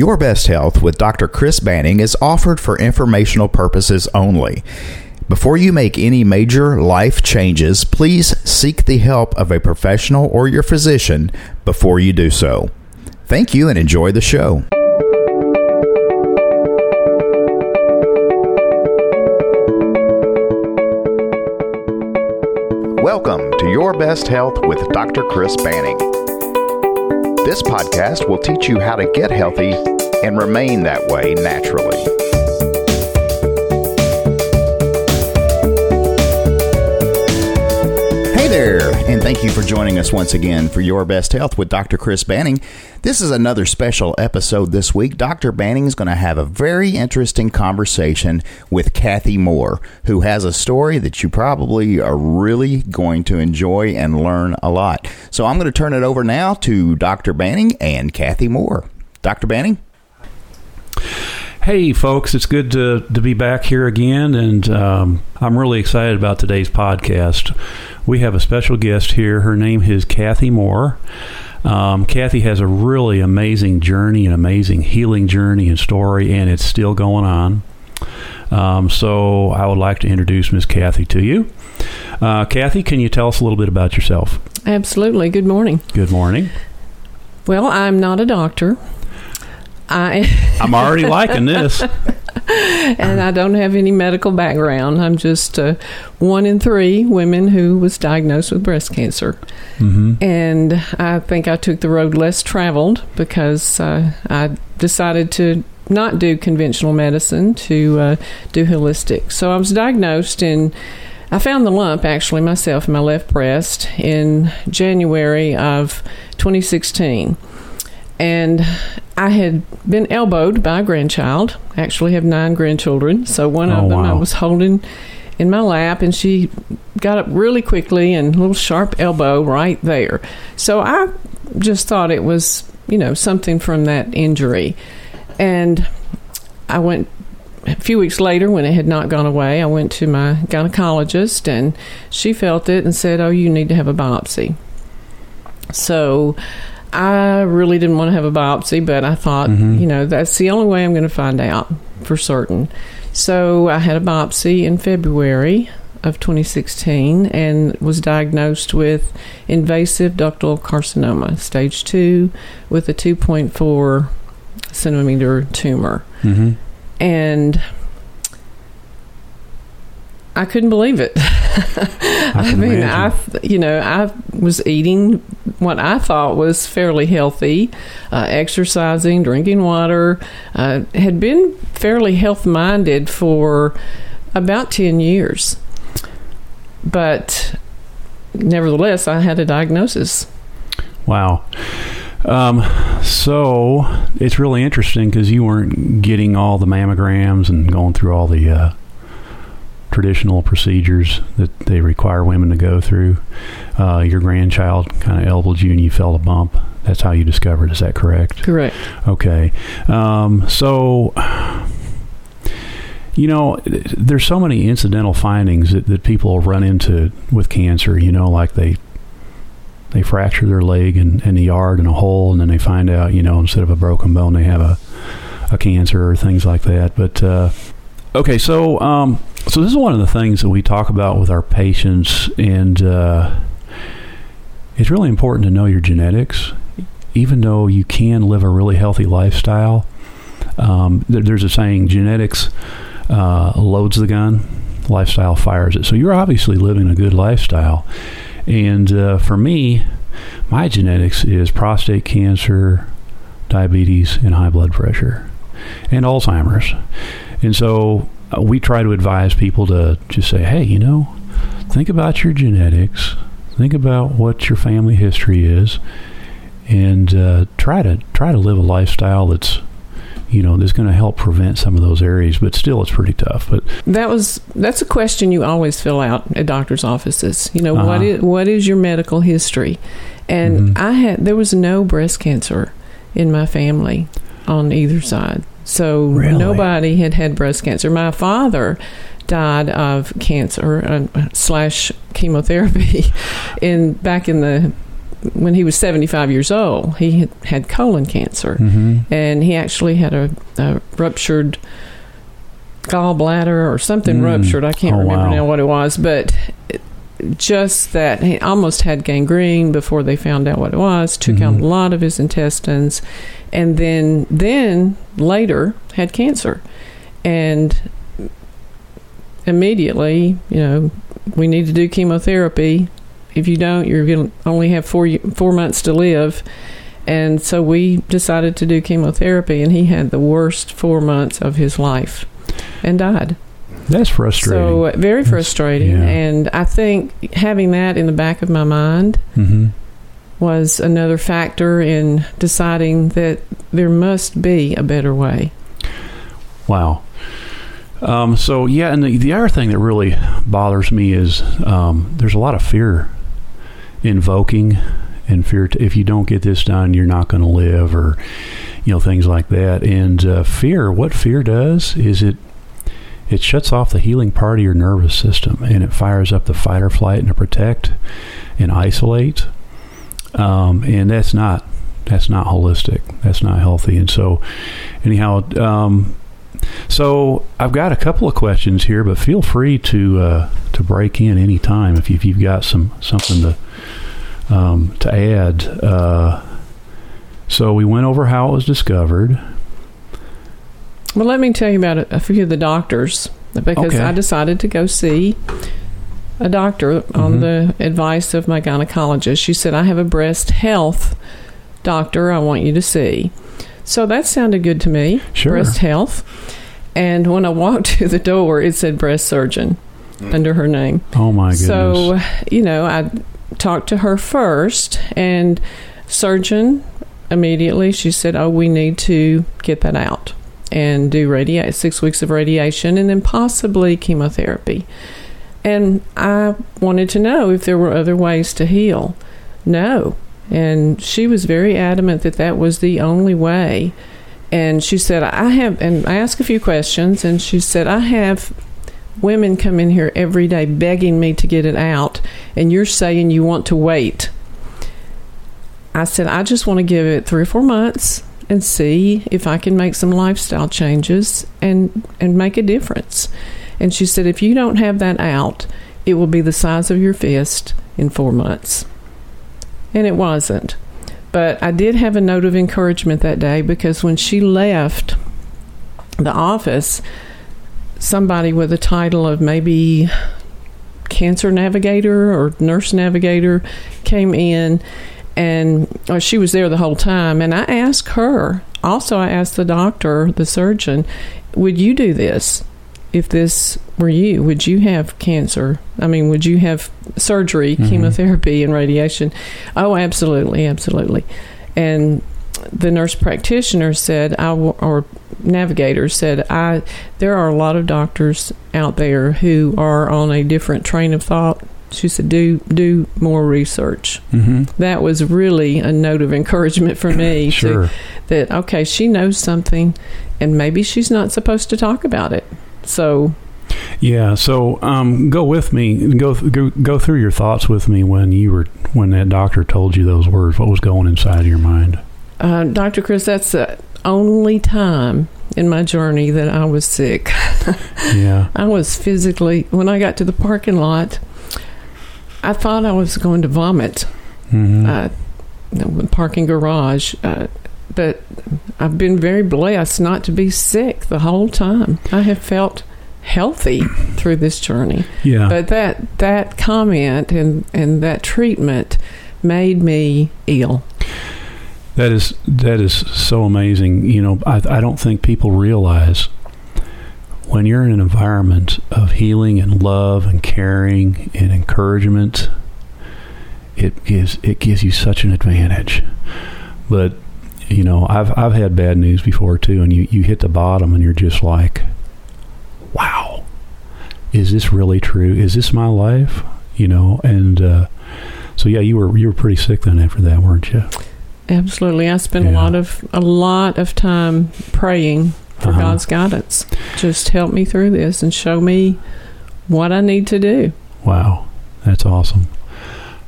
Your Best Health with Dr. Chris Banning is offered for informational purposes only. Before you make any major life changes, please seek the help of a professional or your physician before you do so. Thank you and enjoy the show. Welcome to Your Best Health with Dr. Chris Banning. This podcast will teach you how to get healthy and remain that way naturally. And thank you for joining us once again for Your Best Health with Dr. Chris Banning. This is another special episode this week. Dr. Banning is going to have a very interesting conversation with Kathy Moore, who has a story that you probably are really going to enjoy and learn a lot. So I'm going to turn it over now to Dr. Banning and Kathy Moore. Dr. Banning? Hey, folks, it's good to, to be back here again, and um, I'm really excited about today's podcast. We have a special guest here. Her name is Kathy Moore. Um, Kathy has a really amazing journey, an amazing healing journey and story, and it's still going on. Um, so I would like to introduce Miss Kathy to you. Uh, Kathy, can you tell us a little bit about yourself? Absolutely. Good morning. Good morning. Well, I'm not a doctor. I I'm already liking this. and I don't have any medical background. I'm just uh, one in three women who was diagnosed with breast cancer. Mm-hmm. And I think I took the road less traveled because uh, I decided to not do conventional medicine, to uh, do holistic. So I was diagnosed in. I found the lump actually myself in my left breast in January of 2016 and I had been elbowed by a grandchild. I actually have nine grandchildren, so one Oh, of them I was holding in my lap, and she got up really quickly and a little sharp elbow right there. So I just thought it was, you know, something from that injury, and I went. A few weeks later, when it had not gone away, I went to my gynecologist, and she felt it and said, "Oh, you need to have a biopsy." So I really didn't want to have a biopsy, but I thought, Mhm. you know, that's the only way I'm going to find out for certain. So I had a biopsy in February of 2016 and was diagnosed with invasive ductal carcinoma, stage two, with a 2.4 centimeter tumor. Mm-hmm. And I couldn't believe it. I, can mean, imagine. I, you know, I was eating what I thought was fairly healthy, uh, exercising, drinking water, uh, had been fairly health minded for about 10 years. But nevertheless, I had a diagnosis. Wow. Um, so it's really interesting because you weren't getting all the mammograms and going through all the uh, traditional procedures that they require women to go through. Uh, your grandchild kind of elbowed you and you felt a bump. That's how you discovered. Is that correct? Correct. Okay. Um, so, you know, there's so many incidental findings that, that people run into with cancer, you know, like they they fracture their leg in, in the yard in a hole and then they find out, you know, instead of a broken bone, they have a, a cancer or things like that. But, uh, okay, so, um, so this is one of the things that we talk about with our patients and, uh, it's really important to know your genetics even though you can live a really healthy lifestyle, um, there, there's a saying: genetics uh, loads the gun, lifestyle fires it. So you're obviously living a good lifestyle. And uh, for me, my genetics is prostate cancer, diabetes, and high blood pressure, and Alzheimer's. And so uh, we try to advise people to just say, hey, you know, think about your genetics, think about what your family history is, and uh, try to try to live a lifestyle that's you know that's going to help prevent some of those areas. But still, it's pretty tough. But That was that's a question you always fill out at doctors' offices. You know, what Uh-huh. is what is your medical history? And Mhm. I had there was no breast cancer in my family on either side. So Really? nobody had had breast cancer. My father died of cancer uh, slash chemotherapy in back in the when he was 75 years old, he had, had colon cancer, Mm-hmm. and he actually had a, a ruptured gallbladder or something Mm. ruptured. I can't Oh, remember wow. now what it was, but just that he almost had gangrene before they found out what it was. Took out Mhm. a lot of his intestines, and then then later had cancer, and immediately, you know, we need to do chemotherapy. If you don't, you're going to only have four four months to live. And so we decided to do chemotherapy, and he had the worst four months of his life and died. That's frustrating. So very That's- frustrating. yeah. And I think having that in the back of my mind mm-hmm. was another factor in deciding that there must be a better way. Wow. Um, so yeah, and the, the other thing that really bothers me is um, there's a lot of fear invoking and fear to, if you don't get this done, you're not going to live, or you know things like that. And uh, fear, what fear does is it it shuts off the healing part of your nervous system, and it fires up the fight or flight and to protect and isolate. Um, and that's not that's not holistic. That's not healthy. And so, anyhow, um, so I've got a couple of questions here, but feel free to uh, to break in any time if, you, if you've got some something to um, to add. Uh, so we went over how it was discovered. Well, let me tell you about a, a few of the doctors because Okay. I decided to go see a doctor on Mhm. the advice of my gynecologist. She said, I have a breast health doctor I want you to see. So that sounded good to me. Sure. Breast health. And when I walked to the door, it said breast surgeon under her name. Oh my goodness! So, you know, I talked to her first, and surgeon immediately she said, "Oh, we need to get that out and do radia- six weeks of radiation, and then possibly chemotherapy." And I wanted to know if there were other ways to heal. No, and she was very adamant that that was the only way. And she said, "I have," and I asked a few questions, and she said, "I have." women come in here every day begging me to get it out, and you're saying you want to wait. I said, I just want to give it three or four months and see if I can make some lifestyle changes and, and make a difference. And she said, if you don't have that out, it will be the size of your fist in four months. And it wasn't. But I did have a note of encouragement that day because when she left the office, somebody with a title of maybe cancer navigator or nurse navigator came in and or she was there the whole time and I asked her also I asked the doctor the surgeon would you do this if this were you would you have cancer I mean would you have surgery Mhm. chemotherapy and radiation oh absolutely absolutely and the nurse practitioner said I w- or navigator said I there are a lot of doctors out there who are on a different train of thought. She said do do more research. hmm That was really a note of encouragement for me to- Sure. that okay, she knows something and maybe she's not supposed to talk about it. So Yeah. So um, go with me. Go, go go through your thoughts with me when you were when that doctor told you those words. What was going inside of your mind? uh, Dr. Chris, that's the only time in my journey that I was sick. Yeah. I was physically when I got to the parking lot, I thought I was going to vomit. hmm uh, the parking garage. Uh, but I've been very blessed not to be sick the whole time. I have felt healthy through this journey. yeah. But that that comment and and that treatment made me ill. That is that is so amazing. You know, I, I don't think people realize when you're in an environment of healing and love and caring and encouragement, it gives it gives you such an advantage. But you know, I've I've had bad news before too, and you you hit the bottom and you're just like, wow, is this really true? Is this my life? You know, and uh, so yeah, you were you were pretty sick then after that, weren't you? Absolutely, I spent a lot of a lot of time praying for Uh-huh. God's guidance. Just help me through this and show me what I need to do. Wow, that's awesome.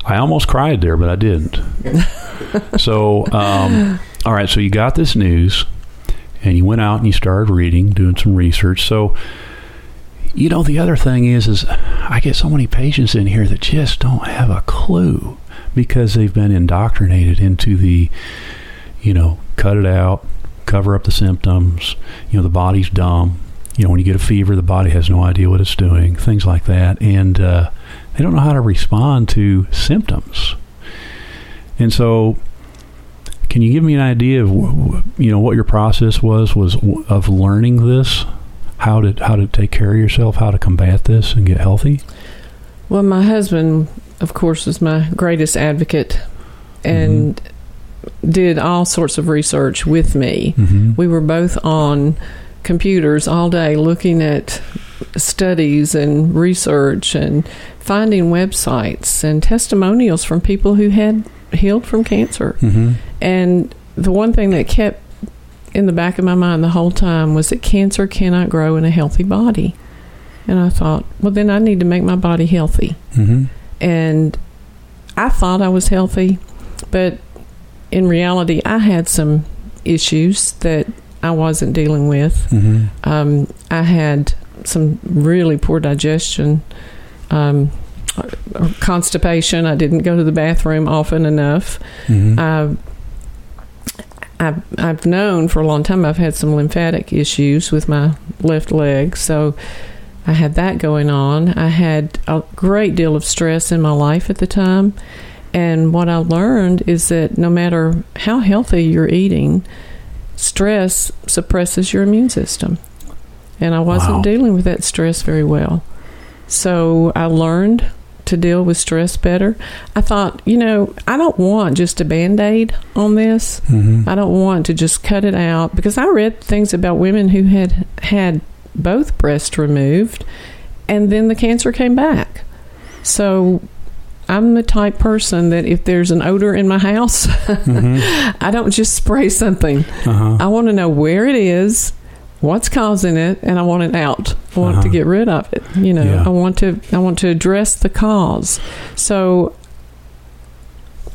I almost cried there, but I didn't. so, um, all right. So you got this news, and you went out and you started reading, doing some research. So, you know, the other thing is, is I get so many patients in here that just don't have a clue because they've been indoctrinated into the, you know, cut it out, cover up the symptoms. You know, the body's dumb. You know, when you get a fever, the body has no idea what it's doing. Things like that, and uh, they don't know how to respond to symptoms. And so, can you give me an idea of you know what your process was was of learning this, how to how to take care of yourself, how to combat this and get healthy? Well, my husband, of course, is my greatest advocate, and mm-hmm. Did all sorts of research with me. Mm-hmm. We were both on computers all day looking at studies and research and finding websites and testimonials from people who had healed from cancer. Mm-hmm. And the one thing that kept in the back of my mind the whole time was that cancer cannot grow in a healthy body. And I thought, well, then I need to make my body healthy. Mm-hmm. And I thought I was healthy, but in reality, I had some issues that I wasn't dealing with. Mm-hmm. Um, I had some really poor digestion, um, constipation. I didn't go to the bathroom often enough. Mm-hmm. Uh, I've, I've known for a long time I've had some lymphatic issues with my left leg, so I had that going on. I had a great deal of stress in my life at the time, and what I learned is that no matter how healthy you're eating, stress suppresses your immune system. And I wasn't wow. dealing with that stress very well. So I learned to deal with stress better. I thought, you know, I don't want just a band aid on this. Mm-hmm. I don't want to just cut it out because I read things about women who had had both breasts removed and then the cancer came back. So I'm the type person that if there's an odor in my house, mm-hmm. I don't just spray something. Uh-huh. I want to know where it is, what's causing it, and I want it out. I want uh-huh. to get rid of it. You know, yeah. I want to I want to address the cause. So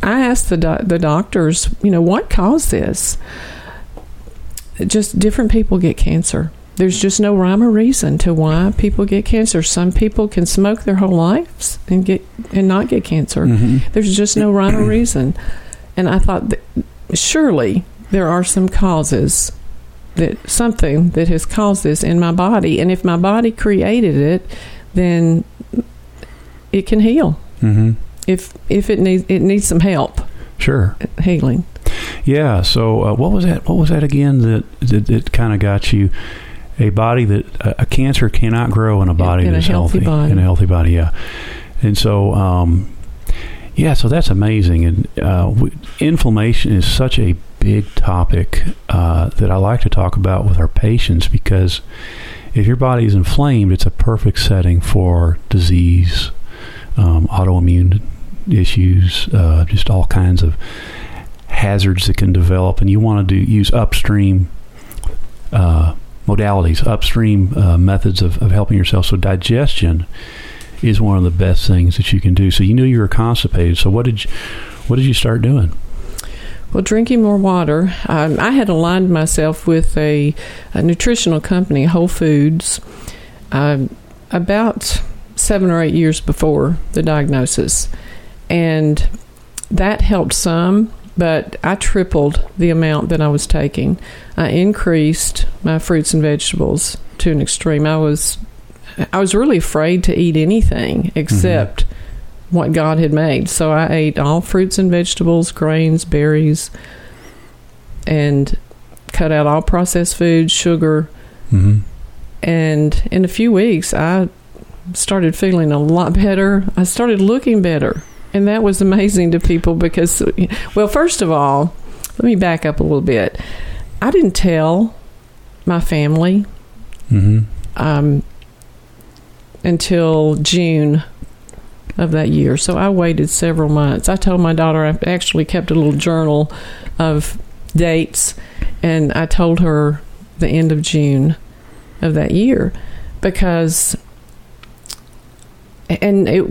I asked the do- the doctors, you know, what caused this? Just different people get cancer. There's just no rhyme or reason to why people get cancer. Some people can smoke their whole lives and get and not get cancer. Mm-hmm. There's just no rhyme or reason. And I thought surely there are some causes that something that has caused this in my body, and if my body created it, then it can heal. Mm-hmm. If if it needs it needs some help. Sure, healing. Yeah. So uh, what was that? What was that again? That that, that kind of got you a body that a cancer cannot grow in a body in that's a healthy, healthy body. in a healthy body. Yeah, and so um, yeah, so that's amazing. And uh, we, inflammation is such a big topic uh, that I like to talk about with our patients because if your body is inflamed, it's a perfect setting for disease, um, autoimmune issues, uh, just all kinds of hazards that can develop, and you want to do use upstream uh, modalities, upstream uh, methods of, of helping yourself. So digestion is one of the best things that you can do. So you knew you were constipated. So what did you, what did you start doing? Well, drinking more water. Um, I had aligned myself with a, a nutritional company, Whole Foods, uh, about seven or eight years before the diagnosis, and that helped some but I tripled the amount that I was taking. I increased my fruits and vegetables to an extreme. I was I was really afraid to eat anything except mm-hmm. what God had made. So I ate all fruits and vegetables, grains, berries, and cut out all processed foods, sugar. Mm-hmm. And in a few weeks, I started feeling a lot better. I started looking better. And that was amazing to people because, well, first of all, let me back up a little bit. I didn't tell my family mm-hmm. um, until June of that year. So I waited several months. I told my daughter I actually kept a little journal of dates, and I told her the end of June of that year because and it,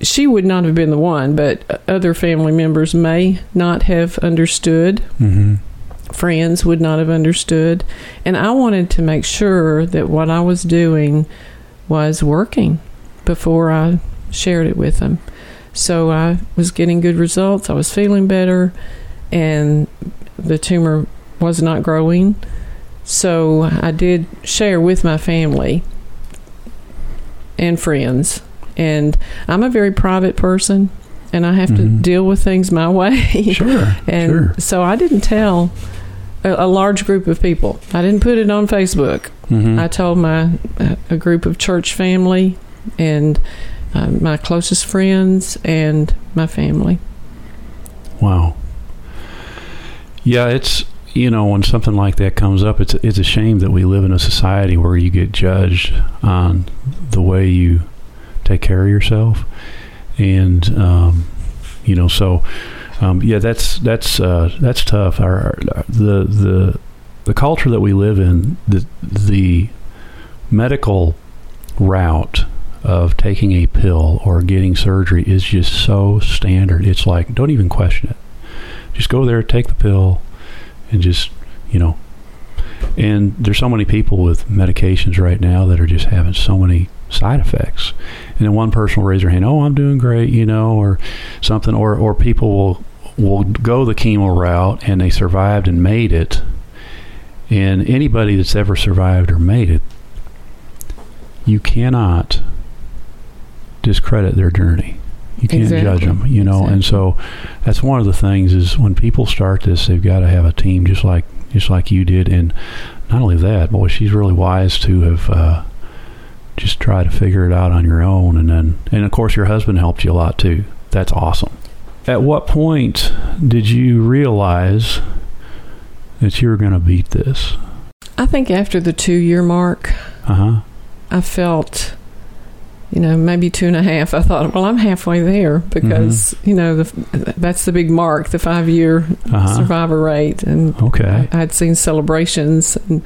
she would not have been the one, but other family members may not have understood. Mm-hmm. Friends would not have understood. And I wanted to make sure that what I was doing was working before I shared it with them. So I was getting good results. I was feeling better, and the tumor was not growing. So I did share with my family and friends. And I'm a very private person, and I have to Mhm. deal with things my way. Sure. and sure. so I didn't tell a, a large group of people. I didn't put it on Facebook. Mhm. I told my uh, a group of church family and uh, my closest friends and my family. Wow. Yeah, it's you know when something like that comes up, it's it's a shame that we live in a society where you get judged on the way you take care of yourself, and um, you know so um, yeah, that's that's uh, that's tough. Our, our the the the culture that we live in, the the medical route of taking a pill or getting surgery is just so standard. It's like don't even question it. Just go there, take the pill, and just you know. And there's so many people with medications right now that are just having so many side effects. And then one person will raise their hand, "Oh, I'm doing great," you know, or something, or or people will will go the chemo route and they survived and made it. And anybody that's ever survived or made it, you cannot discredit their journey. You can't Exactly. judge them, you know. And so that's one of the things is when people start this, they've got to have a team just like just like you did. And not only that, boy, she's really wise to have uh, just try to figure it out on your own. And then, and of course, your husband helped you a lot too. That's awesome. At what point did you realize that you were going to beat this? I think after the two year mark, Uh huh. I felt, you know, maybe two and a half. I thought, well, I'm halfway there because you know the, that's the big mark, the five year Uh huh. survivor rate, and Okay. I, I'd seen celebrations, and,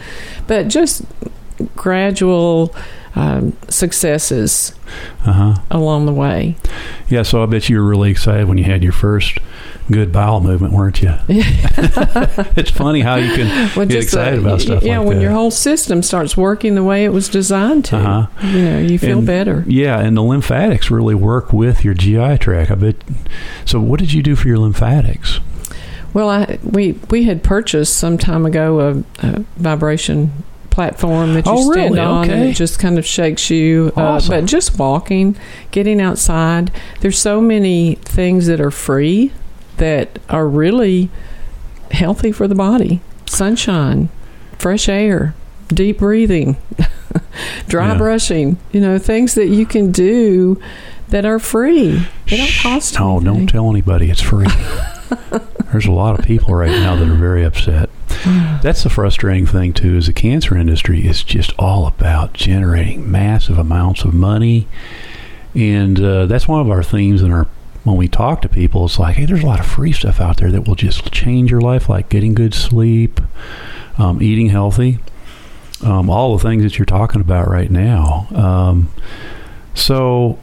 but just gradual um, successes Uh huh. along the way. Yeah. So I bet you were really excited when you had your first good bowel movement, weren't you? it's funny how you can Well, get uh, excited about stuff Yeah, like when that. your whole system starts working the way it was designed to, Uh-huh. you know, you feel And- better. Yeah, and the lymphatics really work with your GI tract. I bet. So, what did you do for your lymphatics? Well, I we we had purchased some time ago a, a vibration platform that you Oh, stand really? on and it just kind of shakes you. Awesome. Uh, but just walking, getting outside, there's so many things that are free that are really healthy for the body. Sunshine, fresh air, deep breathing, dry Yeah. brushing, you know, things that you can do that are free. They don't cost No, anything. don't tell anybody. It's free. There's a lot of people right now that are very upset. That's the frustrating thing too. Is the cancer industry is just all about generating massive amounts of money, and uh, that's one of our themes in our when we talk to people. It's like, hey, there's a lot of free stuff out there that will just change your life, like getting good sleep, um, eating healthy, um, all the things that you're talking about right now. Um, so,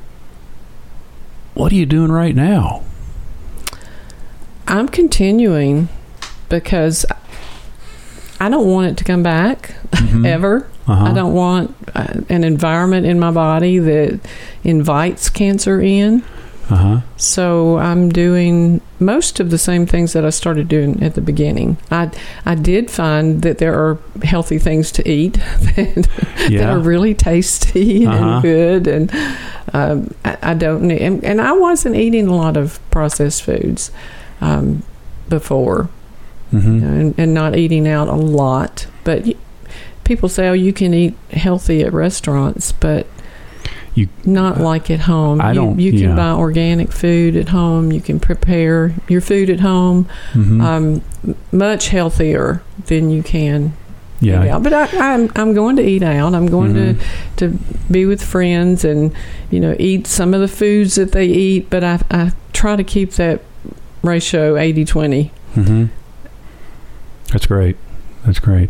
what are you doing right now? I'm continuing because I don't want it to come back Mhm. ever. Uh-huh. I don't want uh, an environment in my body that invites cancer in. Uh huh. So I'm doing most of the same things that I started doing at the beginning. I I did find that there are healthy things to eat that, that are really tasty Uh-huh. and good, and um, I, I don't. And, and I wasn't eating a lot of processed foods um, before, hmm you know, and, and not eating out a lot. But people say, "Oh, you can eat healthy at restaurants," but You- not like at home. I you, don't- You can yeah. buy organic food at home. You can prepare your food at home. hmm Um, much healthier than you can yeah. But I, I'm I'm going to eat out. I'm going Mhm. to to be with friends and you know eat some of the foods that they eat. But I I try to keep that ratio 80-20. hmm That's great. That's great.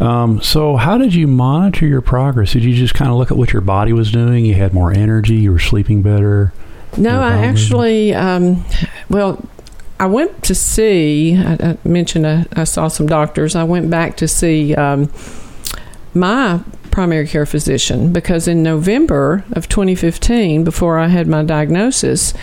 Um, so, how did you monitor your progress? Did you just kind of look at what your body was doing? You had more energy. You were sleeping better. No, I actually, um, well, I went to see. I, I mentioned I, I, saw some doctors. I went back to see um, my primary care physician because in November of 2015, before I had my diagnosis,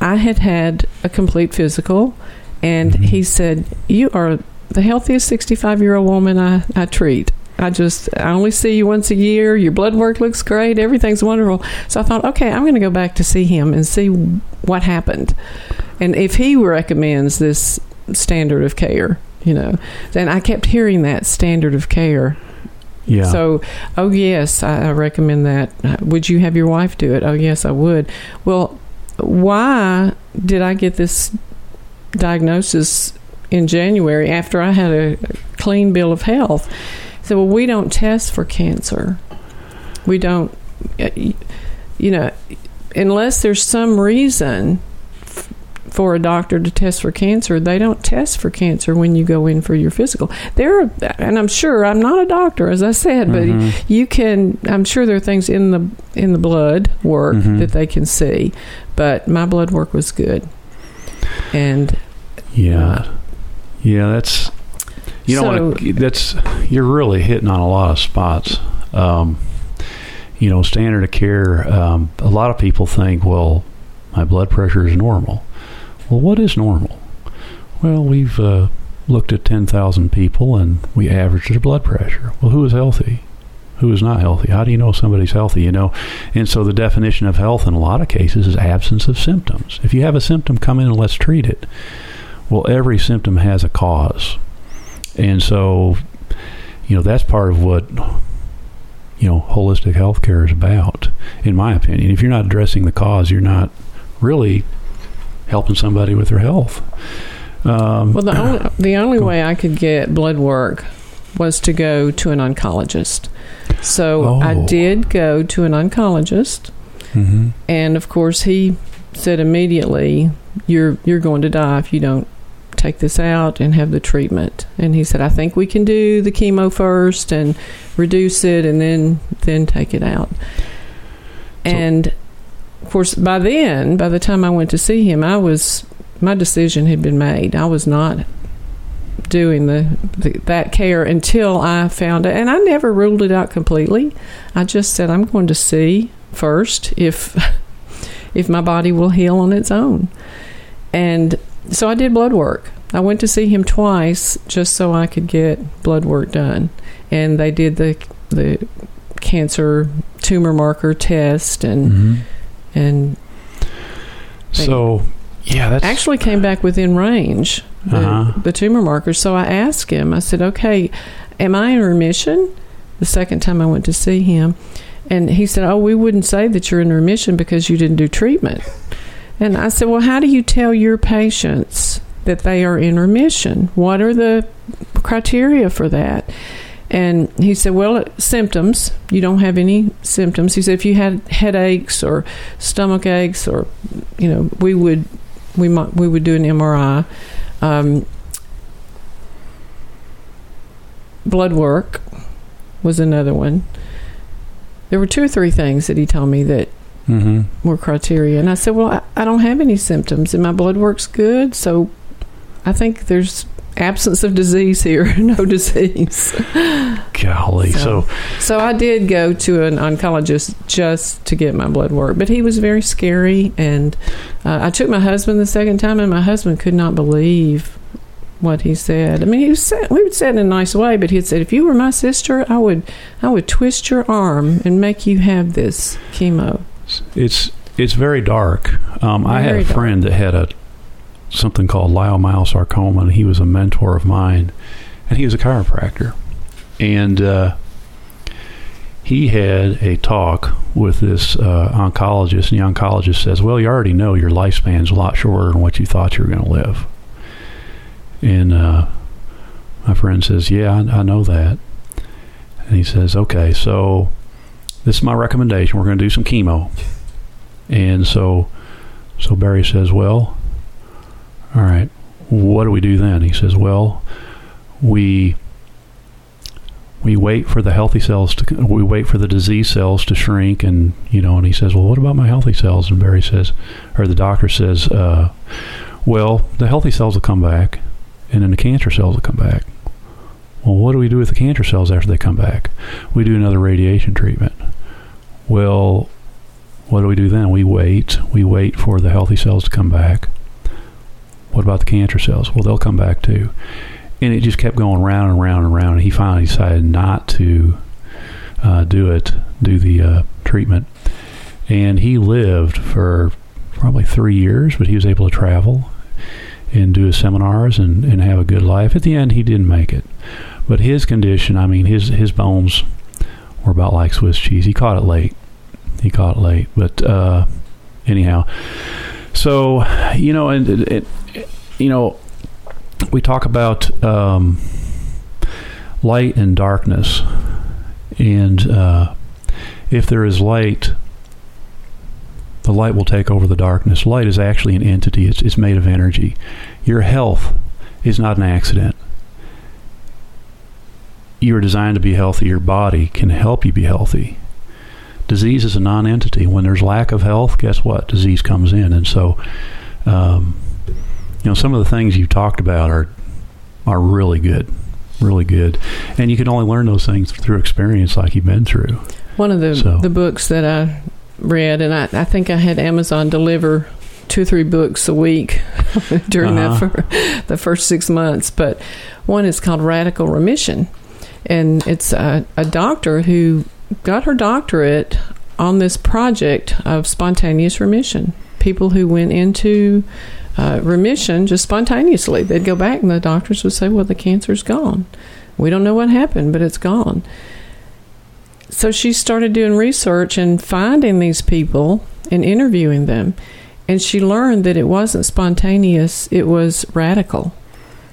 I had had a complete physical, and mm-hmm. he said, "You are the healthiest 65 year old woman I, I treat. I just, I only see you once a year. Your blood work looks great. Everything's wonderful. So I thought, okay, I'm going to go back to see him and see what happened. And if he recommends this standard of care, you know, then I kept hearing that standard of care. Yeah. So, oh, yes, I, I recommend that. Would you have your wife do it? Oh, yes, I would. Well, why did I get this diagnosis in January after I had a clean bill of health. So, well, we don't test for cancer. We don't, uh, you know, unless there's some reason for a doctor to test for cancer, they don't test for cancer when you go in for your physical. There are, and I'm sure I'm not a doctor, as I said, mm-hmm. but you can. I'm sure there are things in the in the blood work mm-hmm. that they can see, but my blood work was good, and yeah. Uh, yeah, that's you know so, that's you're really hitting on a lot of spots. Um, you know, standard of care. Um, a lot of people think, well, my blood pressure is normal. Well, what is normal? Well, we've uh, looked at ten thousand people and we averaged their blood pressure. Well, who is healthy? Who is not healthy? How do you know somebody's healthy? You know, and so the definition of health in a lot of cases is absence of symptoms. If you have a symptom, come in and let's treat it. Well, every symptom has a cause. And so, you know, that's part of what, you know, holistic healthcare is about, in my opinion. If you're not addressing the cause, you're not really helping somebody with their health. Um, well, the only, the only way I could get blood work was to go to an oncologist. So oh. I did go to an oncologist. Mm-hmm. And of course, he said immediately, "You're you're going to die if you don't take this out and have the treatment. And he said, I think we can do the chemo first and reduce it and then then take it out. And of course, by then, by the time I went to see him, I was my decision had been made. I was not doing the, the, that care until I found it, and I never ruled it out completely. I just said I'm going to see first if if my body will heal on its own, and so I did blood work. I went to see him twice just so I could get blood work done, and they did the the cancer tumor marker test and mm-hmm. and so yeah that actually came back within range the, uh-huh. the tumor markers so i asked him i said okay am i in remission the second time i went to see him and he said oh we wouldn't say that you're in remission because you didn't do treatment and I said, Well, how do you tell your patients that they are in remission? What are the criteria for that? And he said, Well, symptoms. You don't have any symptoms. He said, If you had headaches or stomach aches, or, you know, we would. We might we would do an MRI, um, blood work was another one. There were two or three things that he told me that mm-hmm. were criteria. And I said, well, I, I don't have any symptoms, and my blood work's good, so I think there's absence of disease here, no disease. Golly, so, so, so I did go to an oncologist just to get my blood work, but he was very scary, and uh, I took my husband the second time, and my husband could not believe what he said. I mean, he was said, we would say it in a nice way, but he said, "If you were my sister, I would, I would twist your arm and make you have this chemo." It's it's very dark. Um, I had a dark. friend that had a something called leiomyosarcoma, and he was a mentor of mine, and he was a chiropractor, and uh, he had a talk with this uh, oncologist, and the oncologist says, "Well, you already know your lifespan's a lot shorter than what you thought you were going to live," and uh, my friend says, "Yeah, I, I know that," and he says, "Okay, so." This is my recommendation. We're going to do some chemo. And so, so Barry says, well, all right, what do we do then? He says, well, we we wait for the healthy cells to we wait for the disease cells to shrink and you know and he says well what about my healthy cells and barry says or the doctor says uh, well the healthy cells will come back and then the cancer cells will come back well what do we do with the cancer cells after they come back we do another radiation treatment well what do we do then we wait we wait for the healthy cells to come back what about the cancer cells well they'll come back too and it just kept going round and round and round. And he finally decided not to uh, do it, do the uh, treatment. And he lived for probably three years, but he was able to travel and do his seminars and, and have a good life. At the end, he didn't make it. But his condition, I mean, his, his bones were about like Swiss cheese. He caught it late. He caught it late. But uh, anyhow, so, you know, and, it, you know, we talk about um, light and darkness, and uh, if there is light, the light will take over the darkness. Light is actually an entity; it's, it's made of energy. Your health is not an accident. You are designed to be healthy. Your body can help you be healthy. Disease is a non-entity. When there's lack of health, guess what? Disease comes in, and so. Um, you know some of the things you've talked about are are really good really good and you can only learn those things through experience like you've been through one of the so. the books that i read and I, I think i had amazon deliver two or three books a week during uh-huh. that for the first six months but one is called radical remission and it's a, a doctor who got her doctorate on this project of spontaneous remission people who went into uh, remission just spontaneously. They'd go back, and the doctors would say, Well, the cancer's gone. We don't know what happened, but it's gone. So she started doing research and finding these people and interviewing them. And she learned that it wasn't spontaneous, it was radical.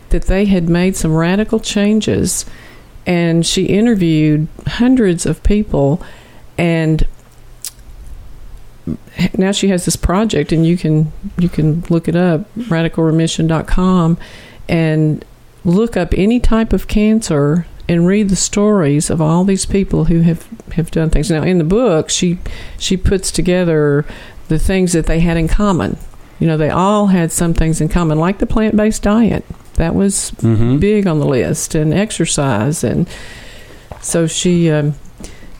That they had made some radical changes. And she interviewed hundreds of people and now she has this project and you can you can look it up radicalremission.com and look up any type of cancer and read the stories of all these people who have have done things. Now in the book she she puts together the things that they had in common. You know they all had some things in common like the plant-based diet that was mm-hmm. big on the list and exercise and so she um,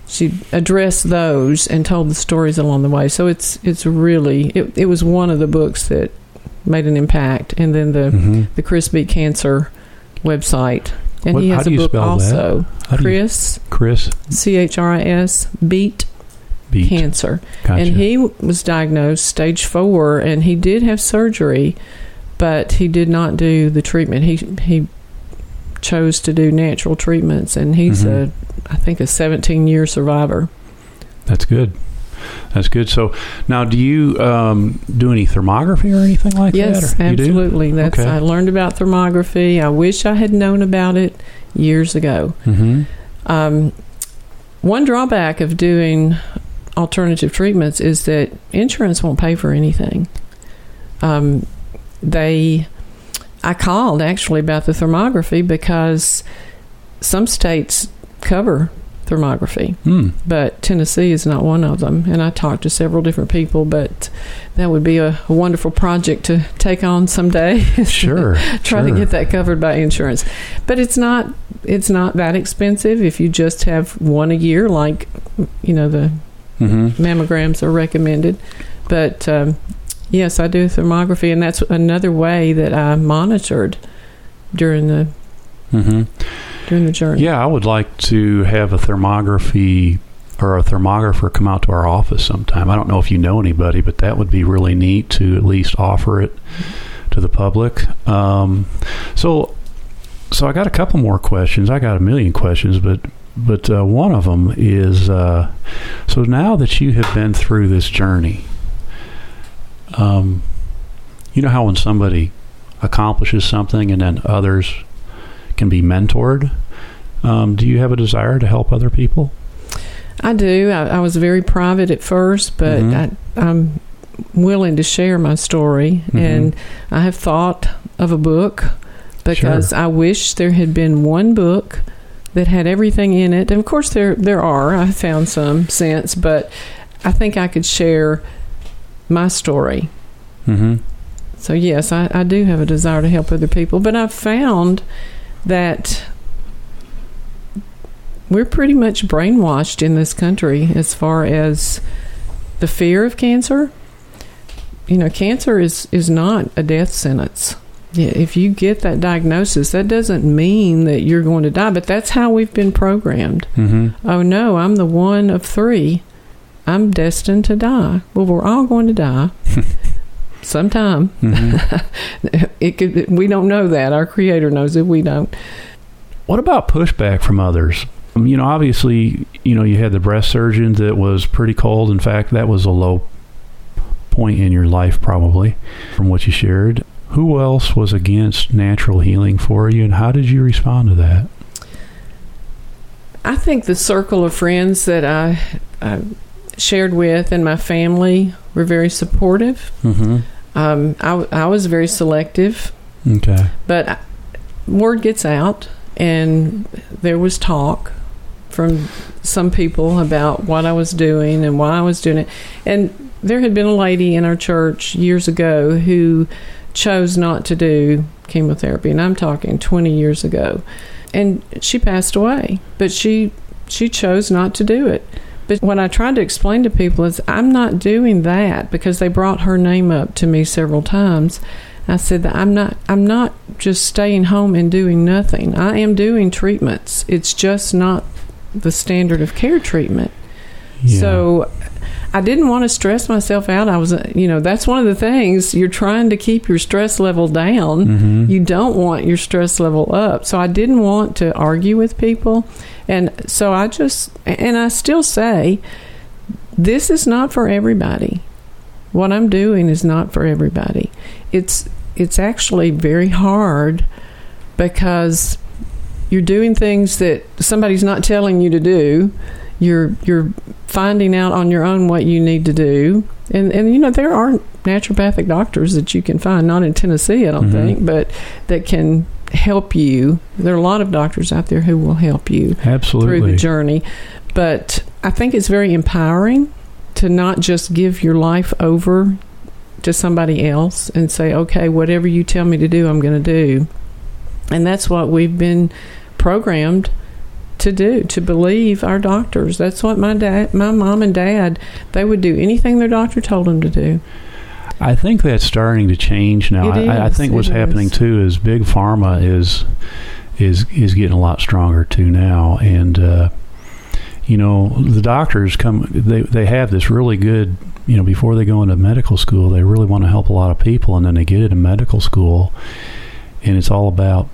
she addressed those and told the stories along the way. So it's it's really it, it was one of the books that made an impact. And then the mm-hmm. the Chris Beat Cancer website, and what, he has a book also. Chris Chris C H R I S Beat Beat Cancer, gotcha. and he was diagnosed stage four, and he did have surgery, but he did not do the treatment. He he chose to do natural treatments, and he's mm-hmm. a, I think, a 17 year survivor. That's good. That's good. So now, do you um, do any thermography or anything like yes, that? Yes, absolutely. That's okay. I learned about thermography. I wish I had known about it years ago. Mm-hmm. Um, one drawback of doing alternative treatments is that insurance won't pay for anything. Um, they I called actually about the thermography because some states cover thermography, mm. but Tennessee is not one of them. And I talked to several different people, but that would be a, a wonderful project to take on someday. Sure, try sure. to get that covered by insurance, but it's not it's not that expensive if you just have one a year, like you know the mm-hmm. mammograms are recommended. But um, Yes, I do thermography, and that's another way that I monitored during the mm-hmm. during the journey. Yeah, I would like to have a thermography or a thermographer come out to our office sometime. I don't know if you know anybody, but that would be really neat to at least offer it to the public. Um, so, so I got a couple more questions. I got a million questions, but but uh, one of them is uh, so now that you have been through this journey um, you know how when somebody accomplishes something and then others can be mentored, um, do you have a desire to help other people? I do. I, I was very private at first, but mm-hmm. I, am willing to share my story, mm-hmm. and I have thought of a book because sure. I wish there had been one book that had everything in it. And of course, there there are. I found some since, but I think I could share my story. Mm-hmm. So yes, I, I do have a desire to help other people, but I've found that we're pretty much brainwashed in this country as far as the fear of cancer. You know, cancer is is not a death sentence. Yeah, if you get that diagnosis, that doesn't mean that you're going to die, but that's how we've been programmed. Mm-hmm. Oh no, I'm the one of three. I'm destined to die. Well, we're all going to die sometime. Mm-hmm. it could. We don't know that. Our Creator knows it. We don't. What about pushback from others? Um, You know, obviously, you know, you had the breast surgeon that was pretty cold. In fact, that was a low point in your life, probably, from what you shared. Who else was against natural healing for you, and how did you respond to that? I think the circle of friends that I, I shared with and my family were very supportive. Mm-hmm. Um, I, I was very selective, Okay. but I- word gets out, and there was talk from some people about what I was doing and why I was doing it. And there had been a lady in our church years ago who chose not to do chemotherapy, and I'm talking 20 years ago. And she passed away, but she she chose not to do it. But what I tried to explain to people is I'm not doing that because they brought her name up to me several times. I said that I'm not I'm not just staying home and doing nothing. I am doing treatments. It's just not the standard of care treatment. Yeah. So I didn't want to stress myself out. I was, you know, that's one of the things you're trying to keep your stress level down. Mhm. You don't want your stress level up. So I didn't want to argue with people. And so I just, and I still say, this is not for everybody. What I'm doing is not for everybody. It's, it's actually very hard because you're doing things that somebody's not telling you to do. You're you're finding out on your own what you need to do, and and you know there are naturopathic doctors that you can find, not in Tennessee, I don't Mhm. think, but that can help you. There are a lot of doctors out there who will help you Absolutely. through the journey. But I think it's very empowering to not just give your life over to somebody else and say, okay, whatever you tell me to do, I'm going to do. And that's what we've been programmed to do, to believe our doctors. That's what my dad, my mom and dad, they would do anything their doctor told them to do. I think that's starting to change now. It I, I think it what's happening is. too is big pharma is is is getting a lot stronger too now, and uh, you know the doctors come they they have this really good you know before they go into medical school they really want to help a lot of people, and then they get into medical school, and it's all about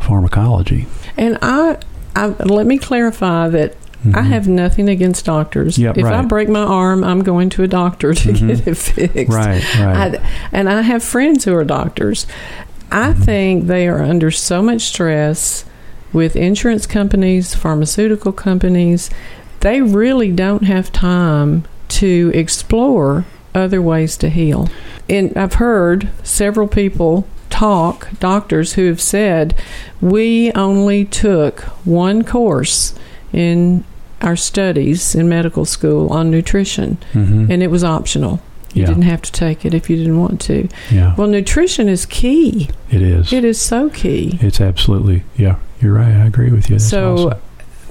pharmacology. And I, I let me clarify that I Mhm. have nothing against doctors. Yeah, if I break my arm, I'm going to a doctor to Mhm. get it fixed. right right I, and I have friends who are doctors. I Mhm. think they are under so much stress with insurance companies, pharmaceutical companies. They really don't have time to explore other ways to heal. And I've heard several people talk, doctors who have said, we only took one course in our studies in medical school on nutrition, Mhm. and it was optional. You Yeah. didn't have to take it if you didn't want to. yeah Well, nutrition is key. it is It is so key. it's absolutely yeah you're right I agree with you That's so awesome.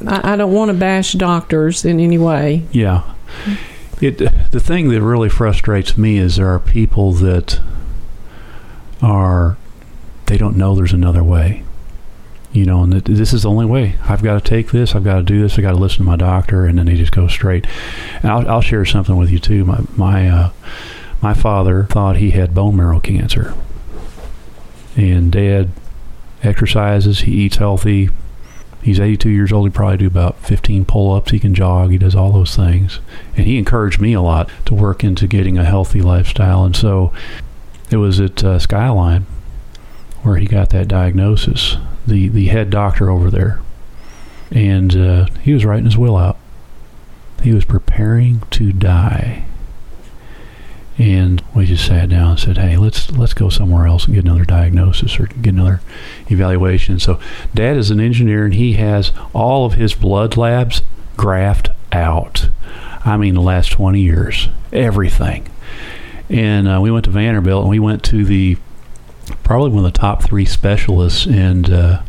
I, I don't want to bash doctors in any way. Yeah. It the thing that really frustrates me is there are people that are they don't know there's another way. You know, and this is the only way. I've got to take this. I've got to do this. I got to listen to my doctor, and then they just go straight. And I'll, I'll share something with you too. My my uh, my father thought he had bone marrow cancer, and Dad exercises. He eats healthy. He's 82 years old. He probably do about 15 pull-ups. He can jog. He does all those things, and he encouraged me a lot to work into getting a healthy lifestyle. And so, it was at uh, Skyline where he got that diagnosis. The the head doctor over there, and uh, he was writing his will out. He was preparing to die, and we just sat down and said, "Hey, let's let's go somewhere else and get another diagnosis or get another evaluation." So, Dad is an engineer, and he has all of his blood labs graphed out. I mean, the last twenty years, everything. And uh, we went to Vanderbilt, and we went to the probably one of the top three specialists in uh,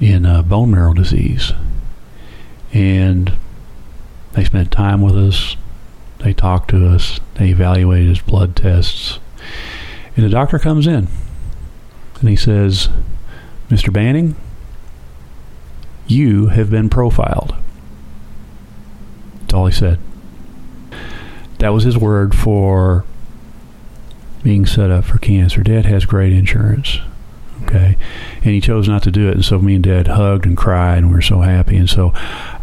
in uh, bone marrow disease, and they spent time with us. They talked to us. They evaluated his blood tests, and the doctor comes in, and he says, "Mr. Banning, you have been profiled." That's all he said. That was his word for being set up for cancer. Dad has great insurance. Okay. And he chose not to do it. And so me and dad hugged and cried and we were so happy. And so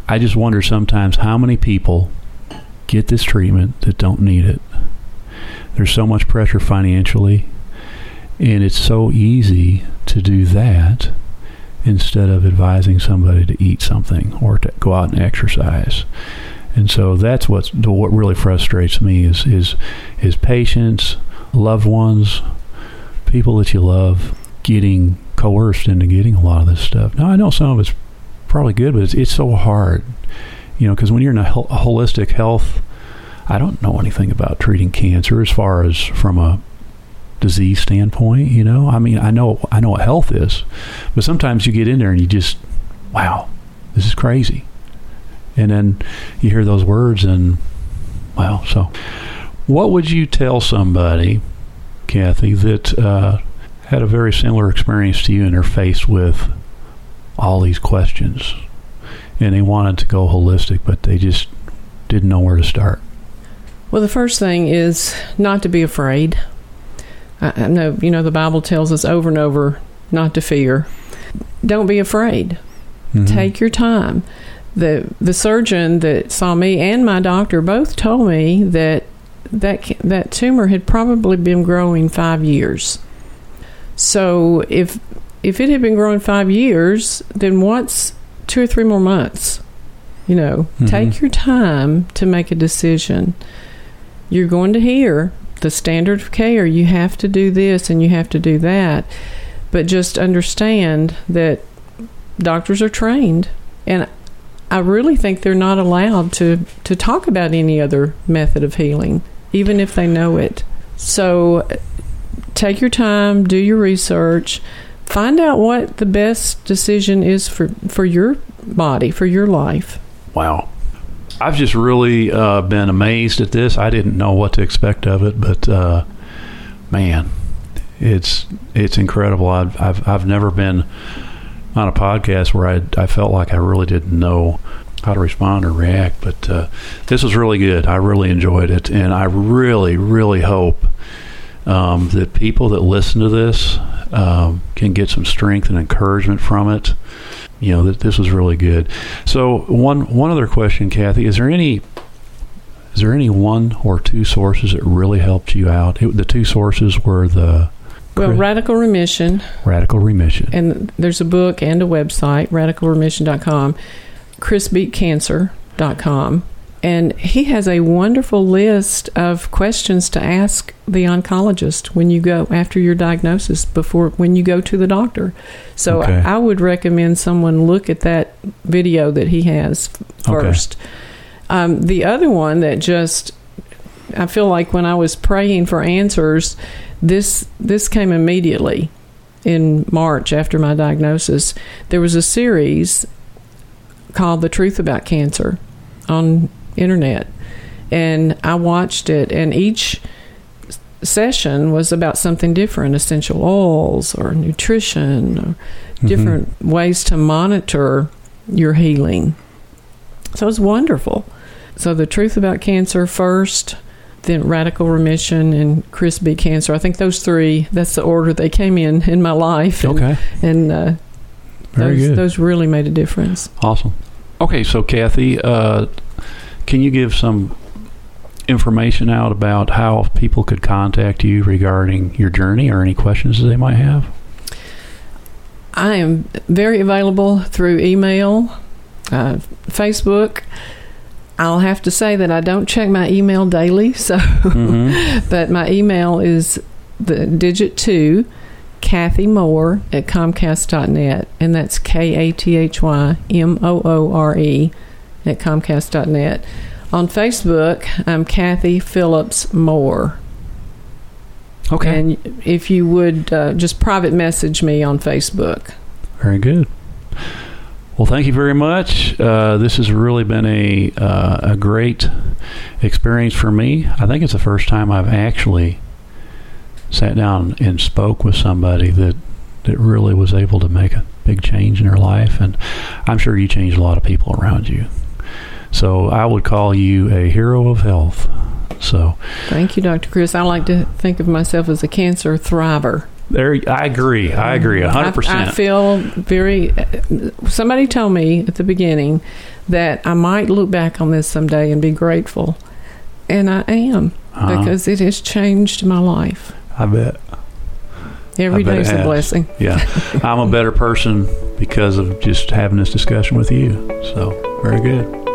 I just wonder sometimes how many people get this treatment that don't need it. There's so much pressure financially. And it's so easy to do that instead of advising somebody to eat something or to go out and exercise. And so that's what's what really frustrates me is is is patients loved ones, people that you love, getting coerced into getting a lot of this stuff. Now, I know some of it's probably good, but it's, it's so hard, you know, because when you're in a, hol- a holistic health, I don't know anything about treating cancer as far as from a disease standpoint, you know. I mean, I know I know what health is, but sometimes you get in there and you just, wow, this is crazy, and then you hear those words and, wow, so what would you tell somebody, Kathy, that uh, had a very similar experience to you and are faced with all these questions and they wanted to go holistic, but they just didn't know where to start? Well, the first thing is not to be afraid. I know, you know, the Bible tells us over and over not to fear. Don't be afraid. Mm-hmm. Take your time. The the surgeon that saw me and my doctor both told me that that that tumor had probably been growing five years. So if if it had been growing five years, then what's two or three more months? You know, mm-hmm. take your time to make a decision. You're going to hear the standard of care. You have to do this and you have to do that, but just understand that doctors are trained, and I really think they're not allowed to to talk about any other method of healing even if they know it. So take your time, do your research, find out what the best decision is for, for your body, for your life. Wow. I've just really uh, been amazed at this. I didn't know what to expect of it, but uh, man, it's it's incredible. I've, I've I've never been on a podcast where I I felt like I really didn't know how to respond or react. But uh, this was really good. I really enjoyed it, and I really, really hope um, that people that listen to this um, can get some strength and encouragement from it. You know that this was really good. So one one other question, Kathy, is there any is there any one or two sources that really helped you out? It, the two sources were the well, Radical Remission. Radical Remission. And there's a book and a website, radicalremission.com chrisbeatcancer.com. And he has a wonderful list of questions to ask the oncologist when you go after your diagnosis before when you go to the doctor. So okay. I, I, would recommend someone look at that video that he has first. Okay. Um, the other one that just I feel like when I was praying for answers, this this came immediately in March after my diagnosis. There was a series called The Truth About Cancer on internet. And I watched it and each session was about something different, essential oils or nutrition or mm-hmm. different ways to monitor your healing. So it was wonderful. So the truth about cancer first, then radical remission and Chris Beat Cancer. I think those three. That's the order they came in in my life. And, okay. And uh, very those, good. Those really made a difference. Awesome. Okay, so Kathy, uh, can you give some information out about how people could contact you regarding your journey or any questions that they might have? I am very available through email, uh, Facebook, I'll have to say that I don't check my email daily, so Mm-hmm. but my email is the digit two, Kathy Moore at Comcast.net, and that's K A T H Y M O O R E at Comcast.net. On Facebook, I'm Kathy Phillips Moore. Okay. And if you would uh, just private message me on Facebook. Very good. Well, thank you very much. Uh, this has really been a uh, a great experience for me. I think it's the first time I've actually sat down and spoke with somebody that that really was able to make a big change in their life, and I'm sure you changed a lot of people around you. So I would call you a hero of health. So Thank you, Dr. Chris. I like to think of myself as a cancer thriver. there, I agree. I agree a hundred I, I feel very. Somebody told me at the beginning that I might look back on this someday and be grateful, and I am Uh-huh. because it has changed my life. I bet. Every I bet day it is a blessing. Yeah, I'm a better person because of just having this discussion with you. So, very good.